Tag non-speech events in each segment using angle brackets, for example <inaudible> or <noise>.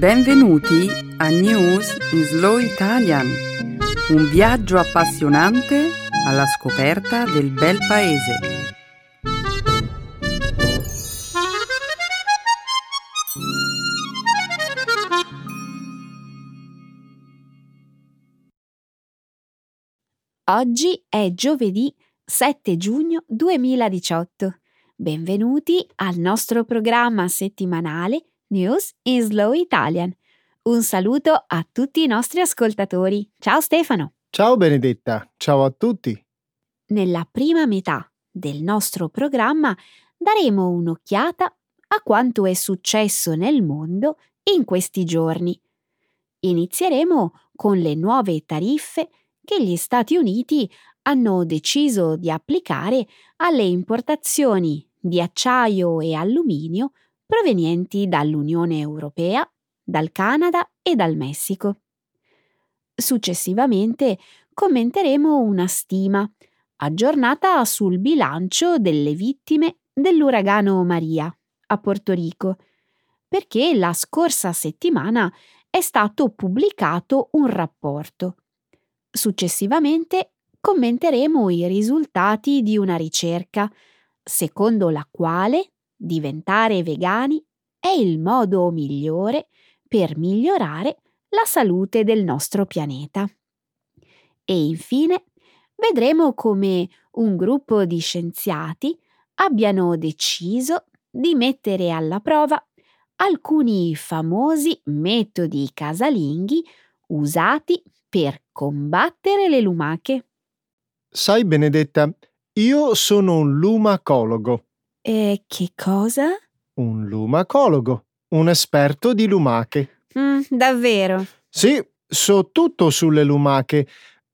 Benvenuti a News in Slow Italian, un viaggio appassionante alla scoperta del bel paese. Oggi è giovedì 7 giugno 2018. Benvenuti al nostro programma settimanale News in Slow Italian. Un saluto a tutti i nostri ascoltatori. Ciao Stefano. Ciao Benedetta, ciao a tutti. Nella prima metà del nostro programma daremo un'occhiata a quanto è successo nel mondo in questi giorni. Inizieremo con le nuove tariffe che gli Stati Uniti hanno deciso di applicare alle importazioni di acciaio e alluminio provenienti dall'Unione Europea, dal Canada e dal Messico. Successivamente commenteremo una stima aggiornata sul bilancio delle vittime dell'uragano Maria a Porto Rico, perché la scorsa settimana è stato pubblicato un rapporto. Successivamente commenteremo i risultati di una ricerca, secondo la quale diventare vegani è il modo migliore per migliorare la salute del nostro pianeta. E infine vedremo come un gruppo di scienziati abbiano deciso di mettere alla prova alcuni famosi metodi casalinghi usati per combattere le lumache. Sai Benedetta, io sono un lumacologo. E che cosa? Un lumacologo, un esperto di lumache. Mm, davvero? Sì, so tutto sulle lumache.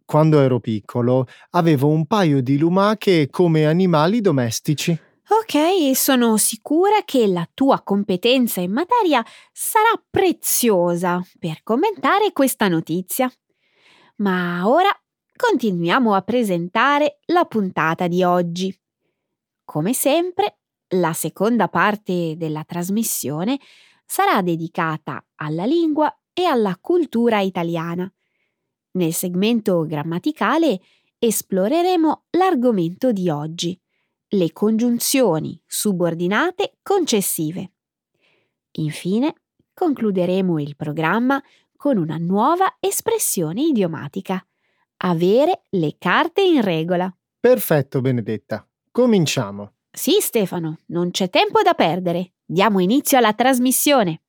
Quando ero piccolo avevo un paio di lumache come animali domestici. Ok, sono sicura che la tua competenza in materia sarà preziosa per commentare questa notizia. Ma ora continuiamo a presentare la puntata di oggi. Come sempre, la seconda parte della trasmissione sarà dedicata alla lingua e alla cultura italiana. Nel segmento grammaticale esploreremo l'argomento di oggi, le congiunzioni subordinate concessive. Infine, concluderemo il programma con una nuova espressione idiomatica, avere le carte in regola. Perfetto, Benedetta. Cominciamo. Sì, Stefano, non c'è tempo da perdere. Diamo inizio alla trasmissione.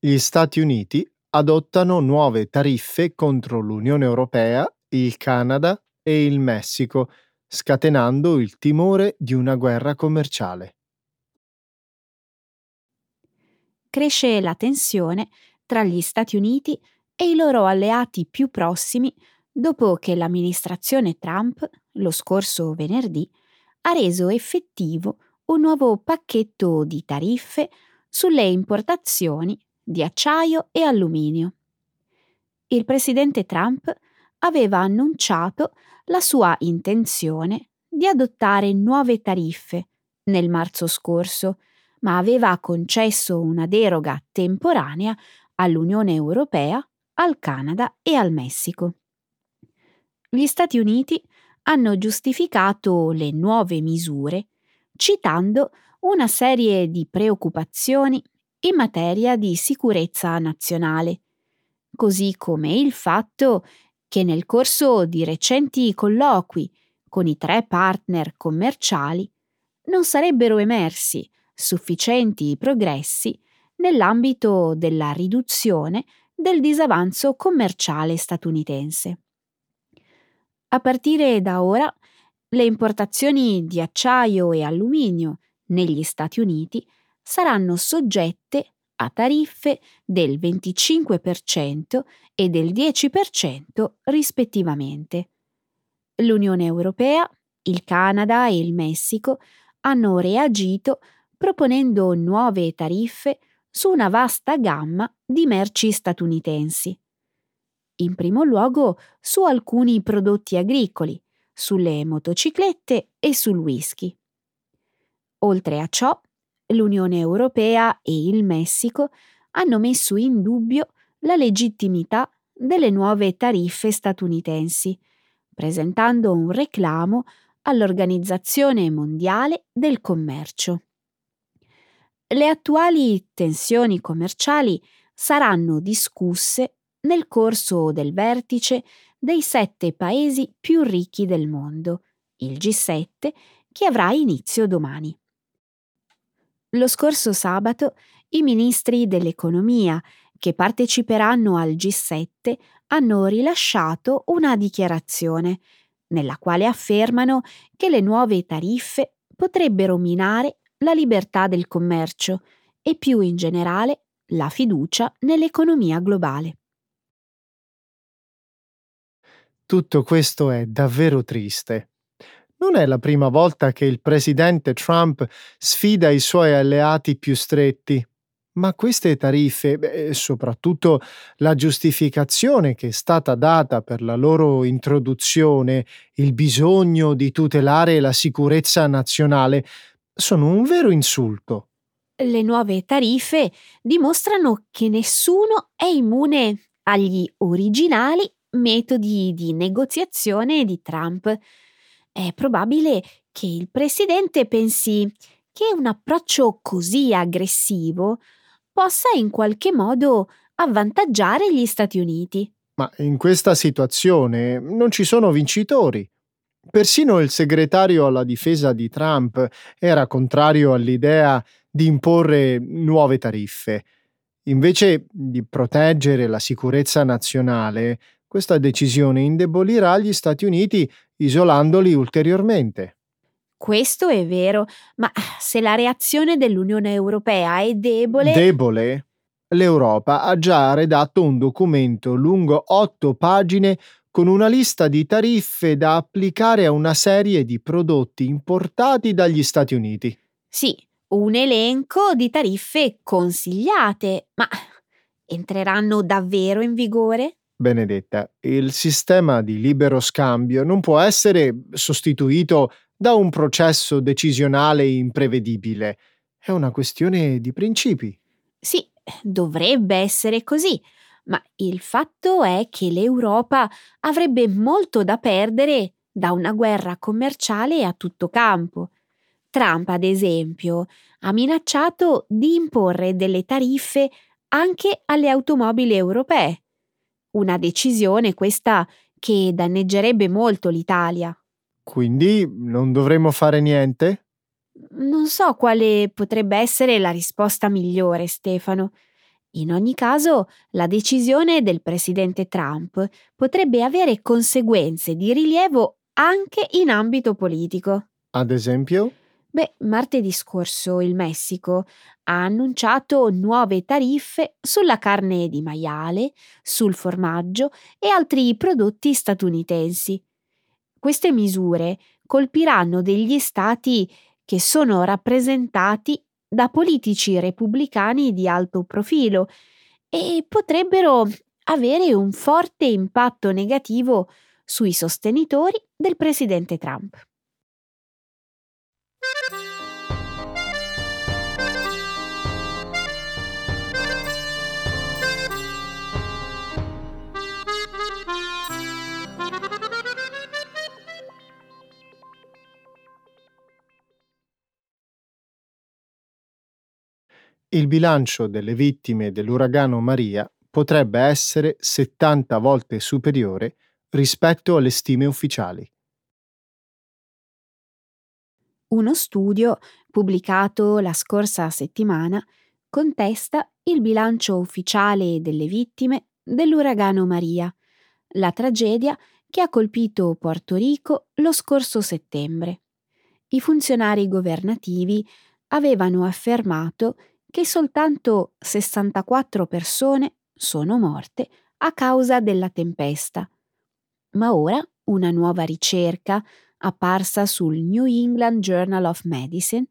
Gli Stati Uniti adottano nuove tariffe contro l'Unione Europea, il Canada e il Messico, scatenando il timore di una guerra commerciale. Cresce la tensione tra gli Stati Uniti e i loro alleati più prossimi dopo che l'amministrazione Trump, lo scorso venerdì, ha reso effettivo un nuovo pacchetto di tariffe sulle importazioni di acciaio e alluminio. Il presidente Trump aveva annunciato la sua intenzione di adottare nuove tariffe nel marzo scorso, ma aveva concesso una deroga temporanea all'Unione Europea, al Canada e al Messico. Gli Stati Uniti hanno giustificato le nuove misure citando una serie di preoccupazioni in materia di sicurezza nazionale, così come il fatto che nel corso di recenti colloqui con i tre partner commerciali non sarebbero emersi sufficienti progressi nell'ambito della riduzione del disavanzo commerciale statunitense. A partire da ora, le importazioni di acciaio e alluminio negli Stati Uniti saranno soggette a tariffe del 25% e del 10% rispettivamente. L'Unione Europea, il Canada e il Messico hanno reagito proponendo nuove tariffe su una vasta gamma di merci statunitensi. In primo luogo su alcuni prodotti agricoli, sulle motociclette e sul whisky. Oltre a ciò, l'Unione Europea e il Messico hanno messo in dubbio la legittimità delle nuove tariffe statunitensi, presentando un reclamo all'Organizzazione Mondiale del Commercio. Le attuali tensioni commerciali saranno discusse nel corso del vertice dei sette paesi più ricchi del mondo, il G7, che avrà inizio domani. Lo scorso sabato i ministri dell'economia che parteciperanno al G7 hanno rilasciato una dichiarazione nella quale affermano che le nuove tariffe potrebbero minare la libertà del commercio e più in generale la fiducia nell'economia globale. Tutto questo è davvero triste. Non è la prima volta che il presidente Trump sfida i suoi alleati più stretti, ma queste tariffe e soprattutto la giustificazione che è stata data per la loro introduzione, il bisogno di tutelare la sicurezza nazionale, sono un vero insulto. Le nuove tariffe dimostrano che nessuno è immune agli originali metodi di negoziazione di Trump è probabile che il presidente pensi che un approccio così aggressivo possa in qualche modo avvantaggiare gli Stati Uniti. Ma in questa situazione non ci sono vincitori. Persino il segretario alla difesa di Trump era contrario all'idea di imporre nuove tariffe. Invece di proteggere la sicurezza nazionale, questa decisione indebolirà gli Stati Uniti isolandoli ulteriormente. Questo è vero, ma se la reazione dell'Unione Europea è debole... Debole? L'Europa ha già redatto un documento lungo otto pagine con una lista di tariffe da applicare a una serie di prodotti importati dagli Stati Uniti. Sì, un elenco di tariffe consigliate, ma entreranno davvero in vigore? Benedetta, il sistema di libero scambio non può essere sostituito da un processo decisionale imprevedibile. È una questione di principi. Sì, dovrebbe essere così, ma il fatto è che l'Europa avrebbe molto da perdere da una guerra commerciale a tutto campo. Trump, ad esempio, ha minacciato di imporre delle tariffe anche alle automobili europee una decisione questa che danneggerebbe molto l'Italia. Quindi non dovremmo fare niente? Non so quale potrebbe essere la risposta migliore, Stefano. In ogni caso, la decisione del presidente Trump potrebbe avere conseguenze di rilievo anche in ambito politico. Ad esempio? Beh, martedì scorso il Messico ha annunciato nuove tariffe sulla carne di maiale, sul formaggio e altri prodotti statunitensi. Queste misure colpiranno degli stati che sono rappresentati da politici repubblicani di alto profilo e potrebbero avere un forte impatto negativo sui sostenitori del presidente Trump. Il bilancio delle vittime dell'uragano Maria potrebbe essere 70 volte superiore rispetto alle stime ufficiali. Uno studio pubblicato la scorsa settimana contesta il bilancio ufficiale delle vittime dell'uragano Maria, la tragedia che ha colpito Porto Rico lo scorso settembre. I funzionari governativi avevano affermato che soltanto 64 persone sono morte a causa della tempesta. Ma ora una nuova ricerca, apparsa sul New England Journal of Medicine,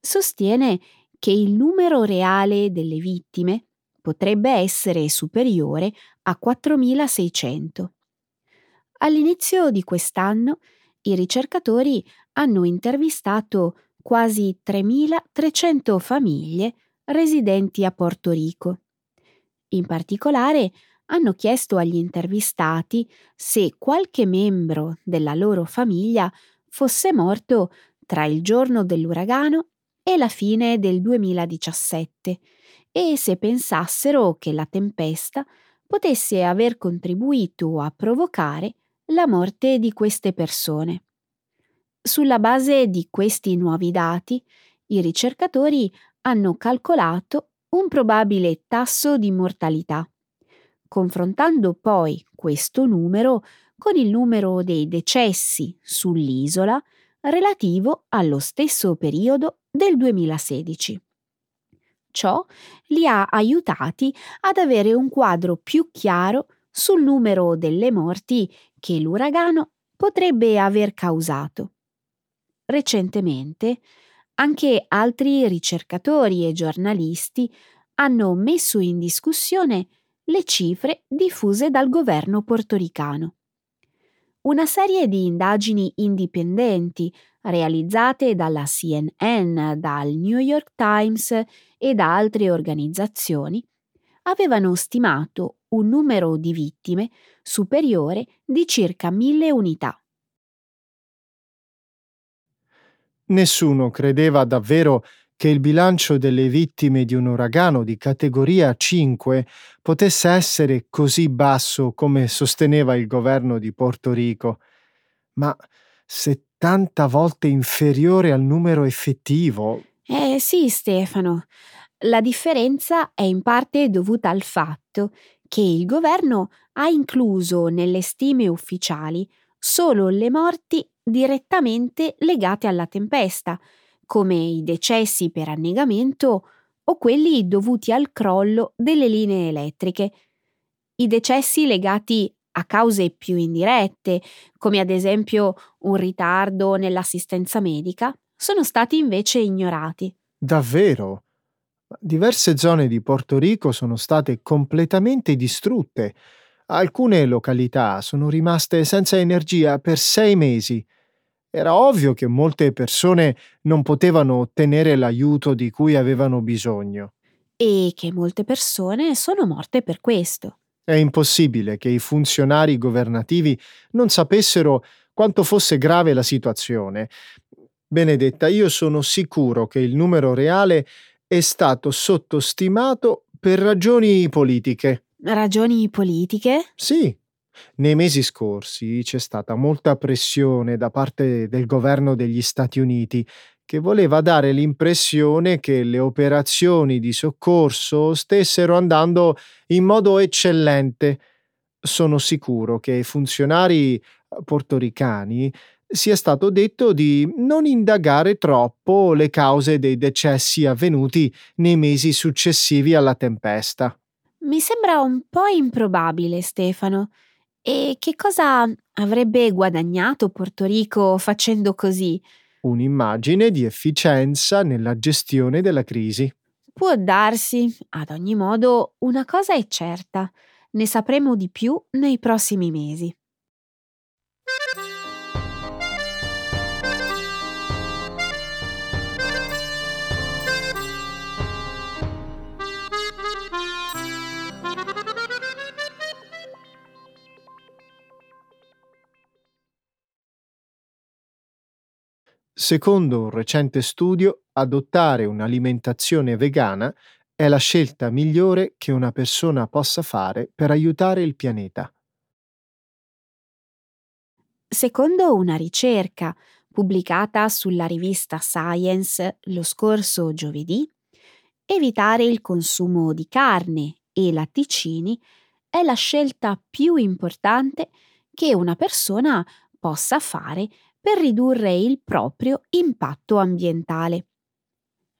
sostiene che il numero reale delle vittime potrebbe essere superiore a 4.600. All'inizio di quest'anno i ricercatori hanno intervistato quasi 3.300 famiglie residenti a Porto Rico. In particolare hanno chiesto agli intervistati se qualche membro della loro famiglia fosse morto tra il giorno dell'uragano e la fine del 2017 e se pensassero che la tempesta potesse aver contribuito a provocare la morte di queste persone. Sulla base di questi nuovi dati, i ricercatori hanno calcolato un probabile tasso di mortalità, confrontando poi questo numero con il numero dei decessi sull'isola relativo allo stesso periodo del 2016. Ciò li ha aiutati ad avere un quadro più chiaro sul numero delle morti che l'uragano potrebbe aver causato. Recentemente anche altri ricercatori e giornalisti hanno messo in discussione le cifre diffuse dal governo portoricano. Una serie di indagini indipendenti realizzate dalla CNN, dal New York Times e da altre organizzazioni avevano stimato un numero di vittime superiore di circa mille unità. Nessuno credeva davvero che il bilancio delle vittime di un uragano di categoria 5 potesse essere così basso come sosteneva il governo di Porto Rico, ma 70 volte inferiore al numero effettivo. Eh sì, Stefano. La differenza è in parte dovuta al fatto che il governo ha incluso nelle stime ufficiali solo le morti direttamente legate alla tempesta, come i decessi per annegamento o quelli dovuti al crollo delle linee elettriche. I decessi legati a cause più indirette, come ad esempio un ritardo nell'assistenza medica, sono stati invece ignorati. Davvero? Diverse zone di Porto Rico sono state completamente distrutte. Alcune località sono rimaste senza energia per sei mesi era ovvio che molte persone non potevano ottenere l'aiuto di cui avevano bisogno. E che molte persone sono morte per questo. È impossibile che i funzionari governativi non sapessero quanto fosse grave la situazione. Benedetta, io sono sicuro che il numero reale è stato sottostimato per ragioni politiche. Ragioni politiche? Sì, nei mesi scorsi c'è stata molta pressione da parte del governo degli Stati Uniti che voleva dare l'impressione che le operazioni di soccorso stessero andando in modo eccellente. Sono sicuro che ai funzionari portoricani sia stato detto di non indagare troppo le cause dei decessi avvenuti nei mesi successivi alla tempesta. Mi sembra un po' improbabile, Stefano. E che cosa avrebbe guadagnato Porto Rico facendo così? Un'immagine di efficienza nella gestione della crisi. Può darsi, ad ogni modo, una cosa è certa, ne sapremo di più nei prossimi mesi. Secondo un recente studio, adottare un'alimentazione vegana è la scelta migliore che una persona possa fare per aiutare il pianeta. Secondo una ricerca pubblicata sulla rivista Science lo scorso giovedì, evitare il consumo di carne e latticini è la scelta più importante che una persona possa fare per ridurre il proprio impatto ambientale.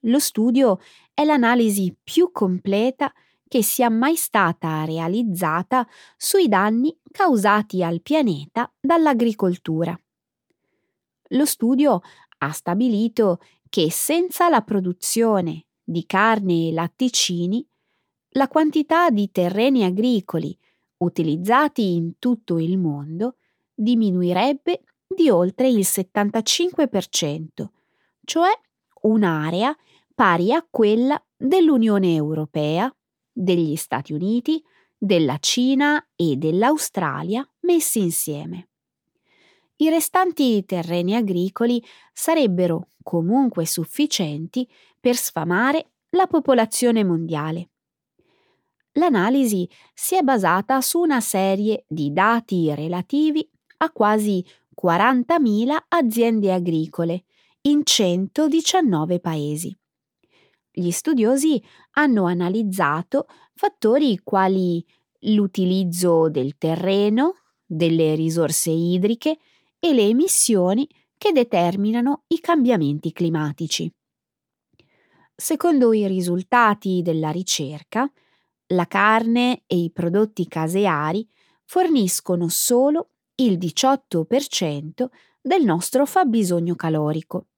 Lo studio è l'analisi più completa che sia mai stata realizzata sui danni causati al pianeta dall'agricoltura. Lo studio ha stabilito che senza la produzione di carne e latticini, la quantità di terreni agricoli utilizzati in tutto il mondo diminuirebbe di oltre il 75%, cioè un'area pari a quella dell'Unione Europea, degli Stati Uniti, della Cina e dell'Australia messi insieme. I restanti terreni agricoli sarebbero comunque sufficienti per sfamare la popolazione mondiale. L'analisi si è basata su una serie di dati relativi a quasi 40.000 aziende agricole in 119 paesi. Gli studiosi hanno analizzato fattori quali l'utilizzo del terreno, delle risorse idriche e le emissioni che determinano i cambiamenti climatici. Secondo i risultati della ricerca, la carne e i prodotti caseari forniscono solo il 18% del nostro fabbisogno calorico.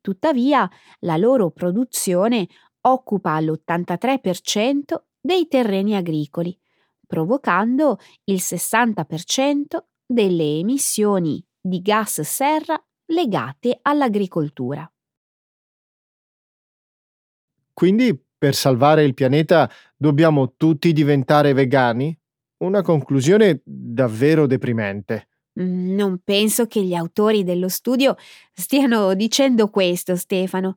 Tuttavia, la loro produzione occupa l'83% dei terreni agricoli, provocando il 60% delle emissioni di gas serra legate all'agricoltura. Quindi, per salvare il pianeta, dobbiamo tutti diventare vegani? Una conclusione davvero deprimente. Mm, non penso che gli autori dello studio stiano dicendo questo, Stefano.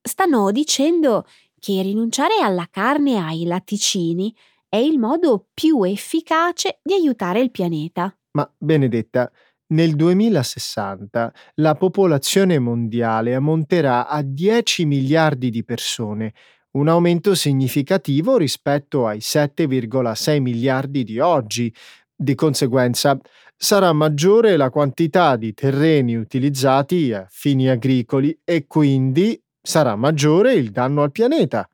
Stanno dicendo che rinunciare alla carne e ai latticini è il modo più efficace di aiutare il pianeta. Ma Benedetta, nel 2060 la popolazione mondiale ammonterà a 10 miliardi di persone, un aumento significativo rispetto ai 7,6 miliardi di oggi. Di conseguenza sarà maggiore la quantità di terreni utilizzati a fini agricoli e quindi sarà maggiore il danno al pianeta.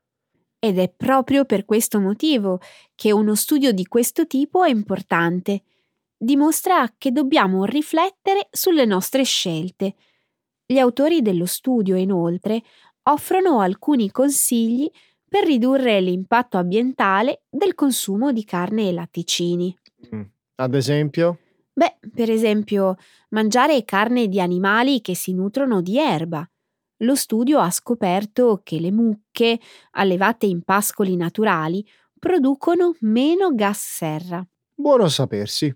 Ed è proprio per questo motivo che uno studio di questo tipo è importante. Dimostra che dobbiamo riflettere sulle nostre scelte. Gli autori dello studio, inoltre, offrono alcuni consigli per ridurre l'impatto ambientale del consumo di carne e latticini. Mm. Ad esempio? Beh, per esempio, mangiare carne di animali che si nutrono di erba, lo studio ha scoperto che le mucche, allevate in pascoli naturali, producono meno gas serra. Buono sapersi.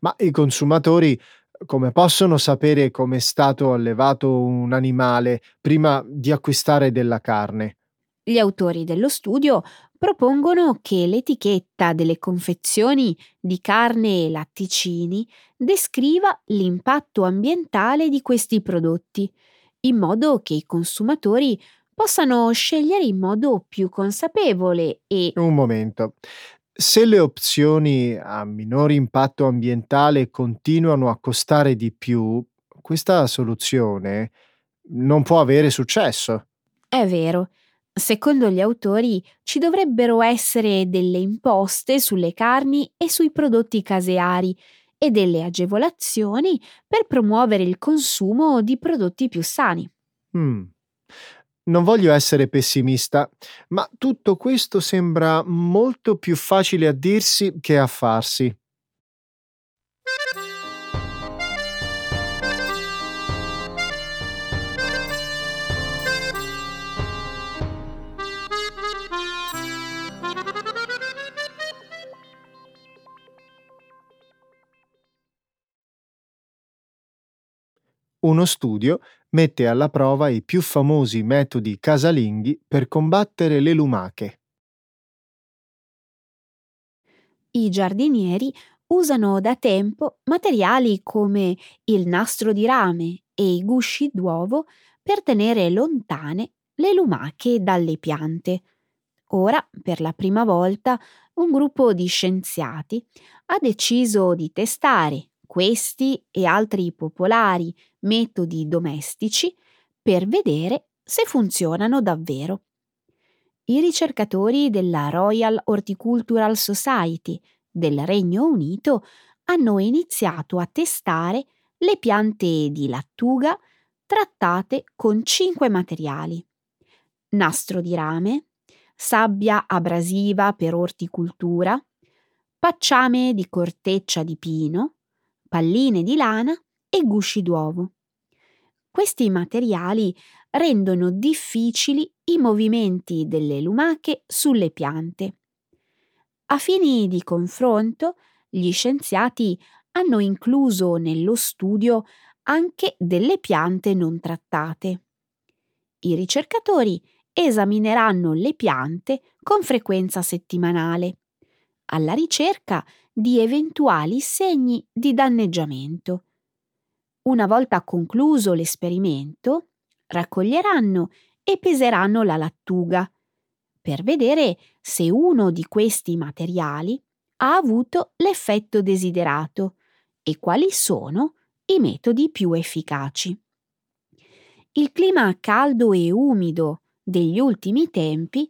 Ma i consumatori come possono sapere come è stato allevato un animale prima di acquistare della carne? Gli autori dello studio propongono che l'etichetta delle confezioni di carne e latticini descriva l'impatto ambientale di questi prodotti in modo che i consumatori possano scegliere in modo più consapevole e... Un momento. Se le opzioni a minore impatto ambientale continuano a costare di più, questa soluzione non può avere successo. È vero. Secondo gli autori ci dovrebbero essere delle imposte sulle carni e sui prodotti caseari e delle agevolazioni per promuovere il consumo di prodotti più sani. Mm. Non voglio essere pessimista, ma tutto questo sembra molto più facile a dirsi che a farsi. Uno studio mette alla prova i più famosi metodi casalinghi per combattere le lumache. I giardinieri usano da tempo materiali come il nastro di rame e i gusci d'uovo per tenere lontane le lumache dalle piante. Ora, per la prima volta, un gruppo di scienziati ha deciso di testare questi e altri popolari metodi domestici per vedere se funzionano davvero. I ricercatori della Royal Horticultural Society del Regno Unito hanno iniziato a testare le piante di lattuga, trattate con cinque materiali. Nastro di rame, sabbia abrasiva per orticultura, pacciame di corteccia di pino, palline di lana e gusci d'uovo. Questi materiali rendono difficili i movimenti delle lumache sulle piante. A fini di confronto, gli scienziati hanno incluso nello studio anche delle piante non trattate. I ricercatori esamineranno le piante con frequenza settimanale, alla ricerca di eventuali segni di danneggiamento. Una volta concluso l'esperimento, raccoglieranno e peseranno la lattuga per vedere se uno di questi materiali ha avuto l'effetto desiderato e quali sono i metodi più efficaci. Il clima caldo e umido degli ultimi tempi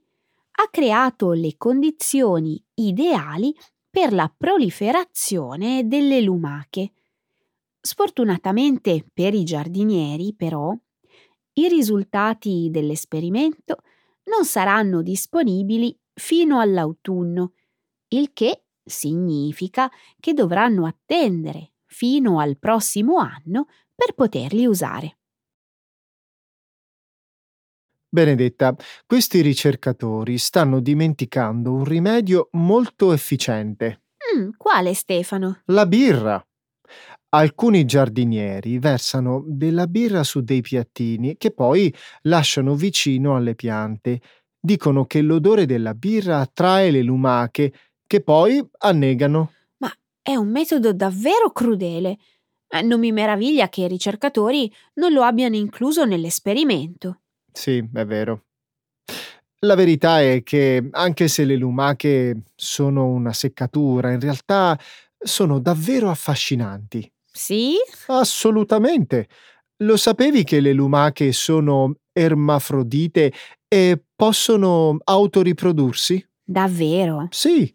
ha creato le condizioni ideali per la proliferazione delle lumache. Sfortunatamente per i giardinieri, però, i risultati dell'esperimento non saranno disponibili fino all'autunno, il che significa che dovranno attendere fino al prossimo anno per poterli usare. Benedetta, questi ricercatori stanno dimenticando un rimedio molto efficiente. Mm, quale, Stefano? La birra. Alcuni giardinieri versano della birra su dei piattini che poi lasciano vicino alle piante. Dicono che l'odore della birra attrae le lumache, che poi annegano. Ma è un metodo davvero crudele. Eh, non mi meraviglia che i ricercatori non lo abbiano incluso nell'esperimento. Sì, è vero. La verità è che anche se le lumache sono una seccatura, in realtà sono davvero affascinanti. Sì? Assolutamente. Lo sapevi che le lumache sono ermafrodite e possono autoriprodursi? Davvero? Sì.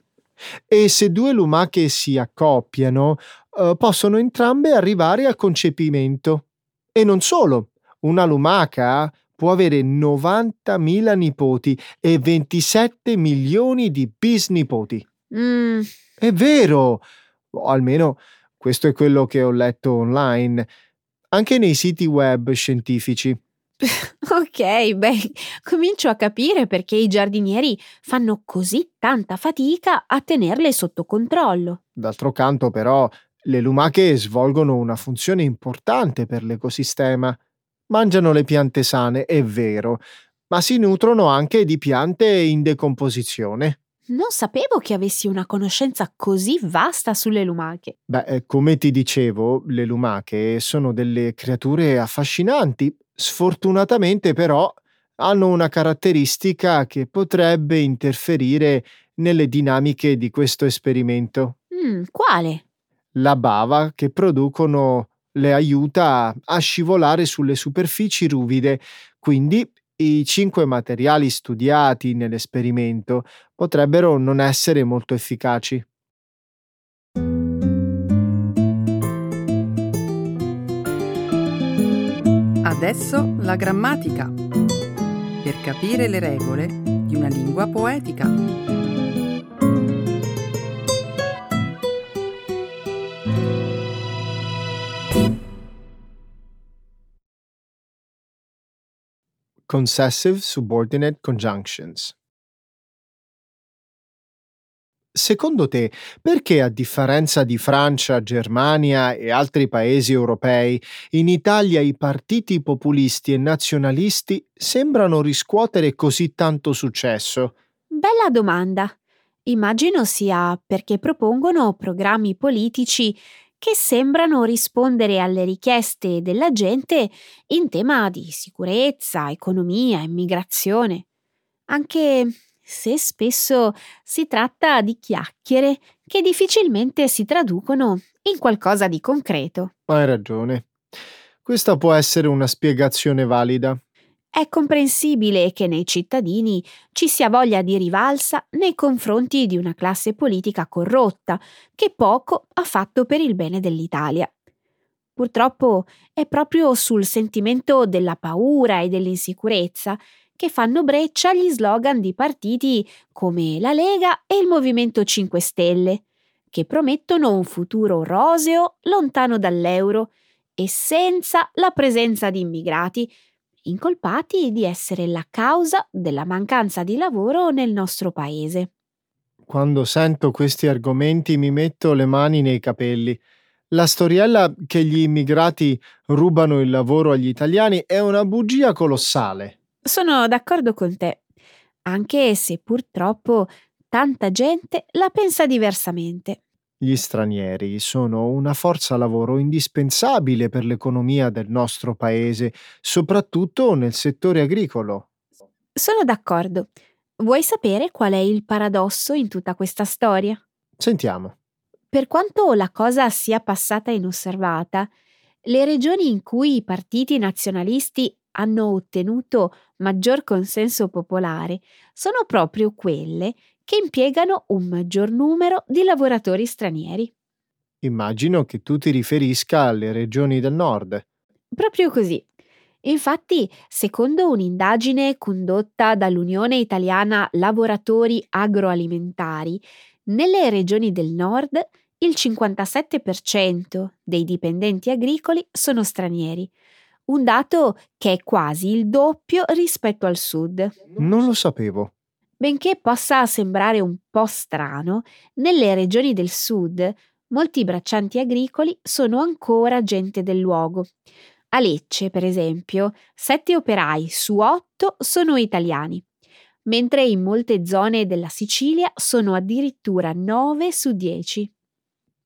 E se due lumache si accoppiano, eh, possono entrambe arrivare al concepimento. E non solo. Una lumaca può avere 90.000 nipoti e 27 milioni di bisnipoti. Mm. È vero, o almeno questo è quello che ho letto online, anche nei siti web scientifici. <laughs> ok, beh, comincio a capire perché i giardinieri fanno così tanta fatica a tenerle sotto controllo. D'altro canto, però, le lumache svolgono una funzione importante per l'ecosistema. Mangiano le piante sane, è vero, ma si nutrono anche di piante in decomposizione. Non sapevo che avessi una conoscenza così vasta sulle lumache. Beh, eh, come ti dicevo, le lumache sono delle creature affascinanti. Sfortunatamente, però, hanno una caratteristica che potrebbe interferire nelle dinamiche di questo esperimento. Mm, quale? La bava che producono le aiuta a scivolare sulle superfici ruvide, quindi i cinque materiali studiati nell'esperimento potrebbero non essere molto efficaci. Adesso la grammatica. Per capire le regole di una lingua poetica. Concessive Subordinate Conjunctions. Secondo te, perché a differenza di Francia, Germania e altri paesi europei, in Italia i partiti populisti e nazionalisti sembrano riscuotere così tanto successo? Bella domanda. Immagino sia perché propongono programmi politici che sembrano rispondere alle richieste della gente in tema di sicurezza, economia, immigrazione, anche se spesso si tratta di chiacchiere che difficilmente si traducono in qualcosa di concreto. Hai ragione. Questa può essere una spiegazione valida. È comprensibile che nei cittadini ci sia voglia di rivalsa nei confronti di una classe politica corrotta che poco ha fatto per il bene dell'Italia. Purtroppo è proprio sul sentimento della paura e dell'insicurezza che fanno breccia gli slogan di partiti come la Lega e il Movimento 5 Stelle, che promettono un futuro roseo lontano dall'euro e senza la presenza di immigrati, incolpati di essere la causa della mancanza di lavoro nel nostro paese. Quando sento questi argomenti mi metto le mani nei capelli. La storiella che gli immigrati rubano il lavoro agli italiani è una bugia colossale. Sono d'accordo con te, anche se purtroppo tanta gente la pensa diversamente. Gli stranieri sono una forza lavoro indispensabile per l'economia del nostro paese, soprattutto nel settore agricolo. Sono d'accordo. Vuoi sapere qual è il paradosso in tutta questa storia? Sentiamo. Per quanto la cosa sia passata inosservata, le regioni in cui i partiti nazionalisti hanno ottenuto maggior consenso popolare sono proprio quelle che impiegano un maggior numero di lavoratori stranieri. Immagino che tu ti riferisca alle regioni del nord. Proprio così. Infatti, secondo un'indagine condotta dall'Unione Italiana Lavoratori Agroalimentari, nelle regioni del nord il 57% dei dipendenti agricoli sono stranieri, un dato che è quasi il doppio rispetto al sud. Non lo sapevo. Benché possa sembrare un po' strano, nelle regioni del sud molti braccianti agricoli sono ancora gente del luogo. A Lecce, per esempio, sette operai su otto sono italiani, mentre in molte zone della Sicilia sono addirittura 9 su 10.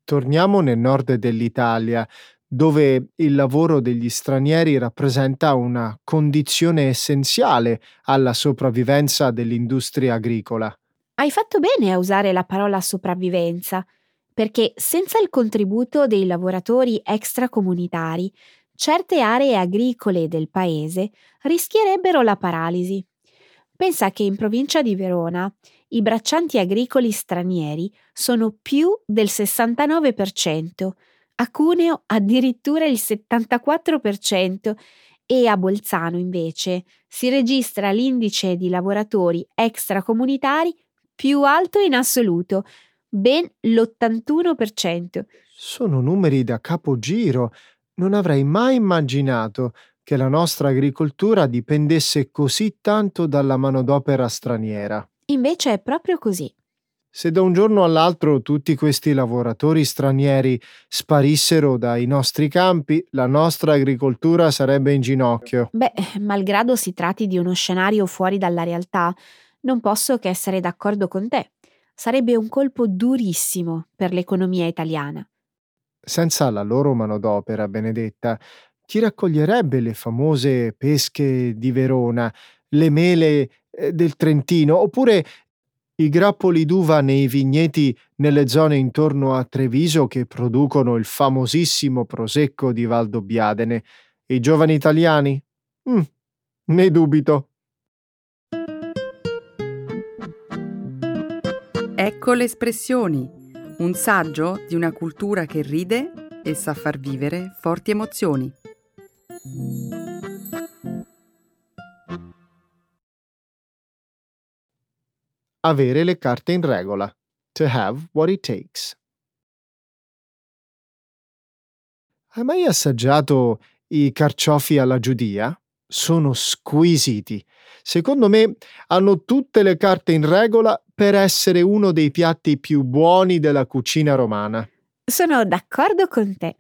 Torniamo nel nord dell'Italia, dove il lavoro degli stranieri rappresenta una condizione essenziale alla sopravvivenza dell'industria agricola. Hai fatto bene a usare la parola sopravvivenza, perché senza il contributo dei lavoratori extracomunitari, certe aree agricole del paese rischierebbero la paralisi. Pensa che in provincia di Verona i braccianti agricoli stranieri sono più del 69%, a Cuneo addirittura il 74% e a Bolzano invece si registra l'indice di lavoratori extracomunitari più alto in assoluto, ben l'81%. Sono numeri da capogiro. Non avrei mai immaginato che la nostra agricoltura dipendesse così tanto dalla manodopera straniera. Invece è proprio così. Se da un giorno all'altro tutti questi lavoratori stranieri sparissero dai nostri campi, la nostra agricoltura sarebbe in ginocchio. Beh, malgrado si tratti di uno scenario fuori dalla realtà, non posso che essere d'accordo con te. Sarebbe un colpo durissimo per l'economia italiana. Senza la loro manodopera, Benedetta, chi raccoglierebbe le famose pesche di Verona, le mele eh, del Trentino, oppure i grappoli d'uva nei vigneti nelle zone intorno a Treviso che producono il famosissimo prosecco di Valdobbiadene. I giovani italiani? Mm, ne dubito. Ecco le espressioni, un saggio di una cultura che ride e sa far vivere forti emozioni. Avere le carte in regola. To have what it takes. Hai mai assaggiato i carciofi alla giudia? Sono squisiti. Secondo me hanno tutte le carte in regola per essere uno dei piatti più buoni della cucina romana. Sono d'accordo con te.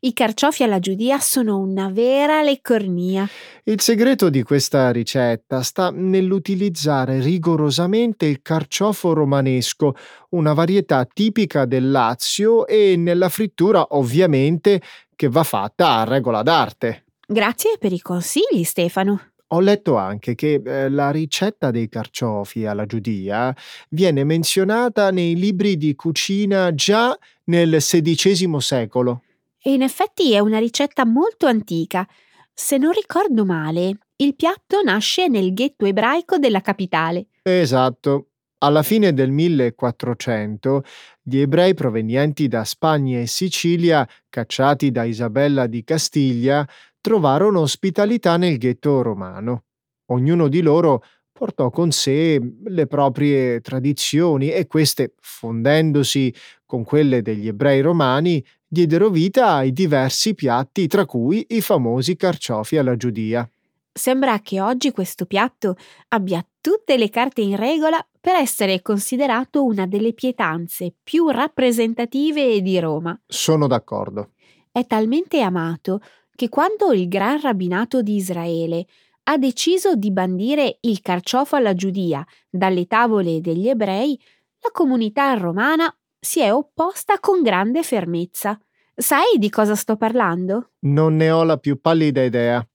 I carciofi alla giudia sono una vera leccornia. Il segreto di questa ricetta sta nell'utilizzare rigorosamente il carciofo romanesco, una varietà tipica del Lazio, e nella frittura ovviamente che va fatta a regola d'arte. Grazie per i consigli, Stefano. Ho letto anche che eh, la ricetta dei carciofi alla giudia viene menzionata nei libri di cucina già nel XVI secolo. E in effetti è una ricetta molto antica. Se non ricordo male, il piatto nasce nel ghetto ebraico della capitale. Esatto. Alla fine del 1400 gli ebrei provenienti da Spagna e Sicilia, cacciati da Isabella di Castiglia, trovarono ospitalità nel ghetto romano. Ognuno di loro portò con sé le proprie tradizioni e queste, fondendosi con quelle degli ebrei romani, diedero vita ai diversi piatti, tra cui i famosi carciofi alla giudia. Sembra che oggi questo piatto abbia tutte le carte in regola per essere considerato una delle pietanze più rappresentative di Roma. Sono d'accordo. È talmente amato che quando il Gran Rabbinato di Israele ha deciso di bandire il carciofo alla giudia dalle tavole degli ebrei, la comunità romana si è opposta con grande fermezza. Sai di cosa sto parlando? Non ne ho la più pallida idea.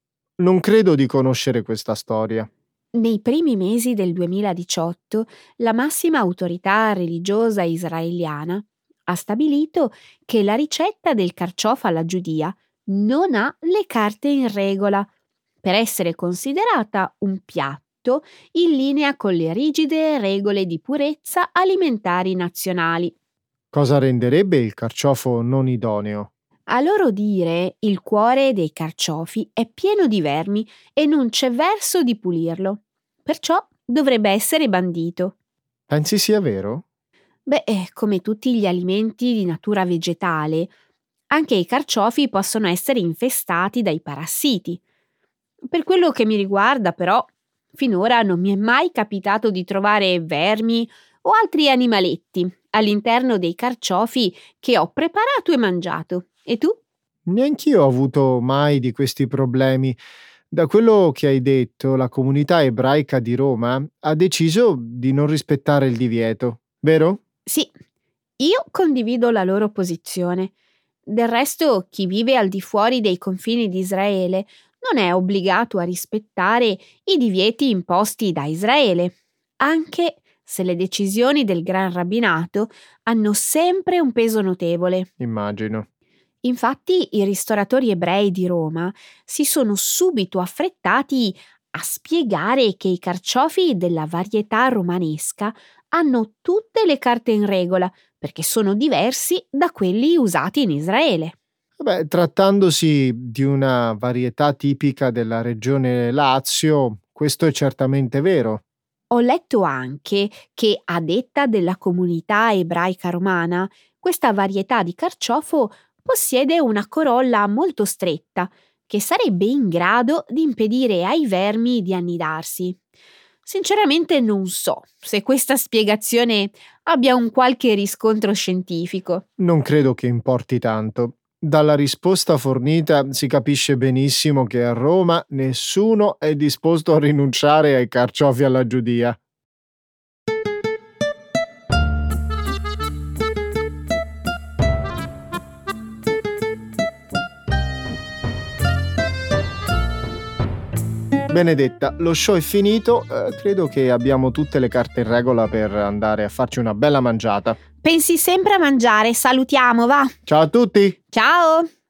Non credo di conoscere questa storia. Nei primi mesi del 2018 la massima autorità religiosa israeliana ha stabilito che la ricetta del carciofo alla giudia non ha le carte in regola per essere considerata un piatto in linea con le rigide regole di purezza alimentari nazionali. Cosa renderebbe il carciofo non idoneo? A loro dire, il cuore dei carciofi è pieno di vermi e non c'è verso di pulirlo. Perciò dovrebbe essere bandito. Pensi sia vero? Beh, eh, come tutti gli alimenti di natura vegetale, anche i carciofi possono essere infestati dai parassiti. Per quello che mi riguarda, però, finora non mi è mai capitato di trovare vermi o altri animaletti all'interno dei carciofi che ho preparato e mangiato. E tu? Neanch'io ho avuto mai di questi problemi. Da quello che hai detto, la comunità ebraica di Roma ha deciso di non rispettare il divieto, vero? Sì, io condivido la loro posizione. Del resto, chi vive al di fuori dei confini di Israele non è obbligato a rispettare i divieti imposti da Israele, anche se le decisioni del Gran Rabbinato hanno sempre un peso notevole. Immagino. Infatti i ristoratori ebrei di Roma si sono subito affrettati a spiegare che i carciofi della varietà romanesca hanno tutte le carte in regola perché sono diversi da quelli usati in Israele. Beh, trattandosi di una varietà tipica della regione Lazio, questo è certamente vero. Ho letto anche che, a detta della comunità ebraica romana, questa varietà di carciofo possiede una corolla molto stretta, che sarebbe in grado di impedire ai vermi di annidarsi. Sinceramente non so se questa spiegazione abbia un qualche riscontro scientifico. Non credo che importi tanto. Dalla risposta fornita si capisce benissimo che a Roma nessuno è disposto a rinunciare ai carciofi alla giudia. Benedetta, lo show è finito, eh, credo che abbiamo tutte le carte in regola per andare a farci una bella mangiata. Pensi sempre a mangiare, salutiamo, va. Ciao a tutti! Ciao!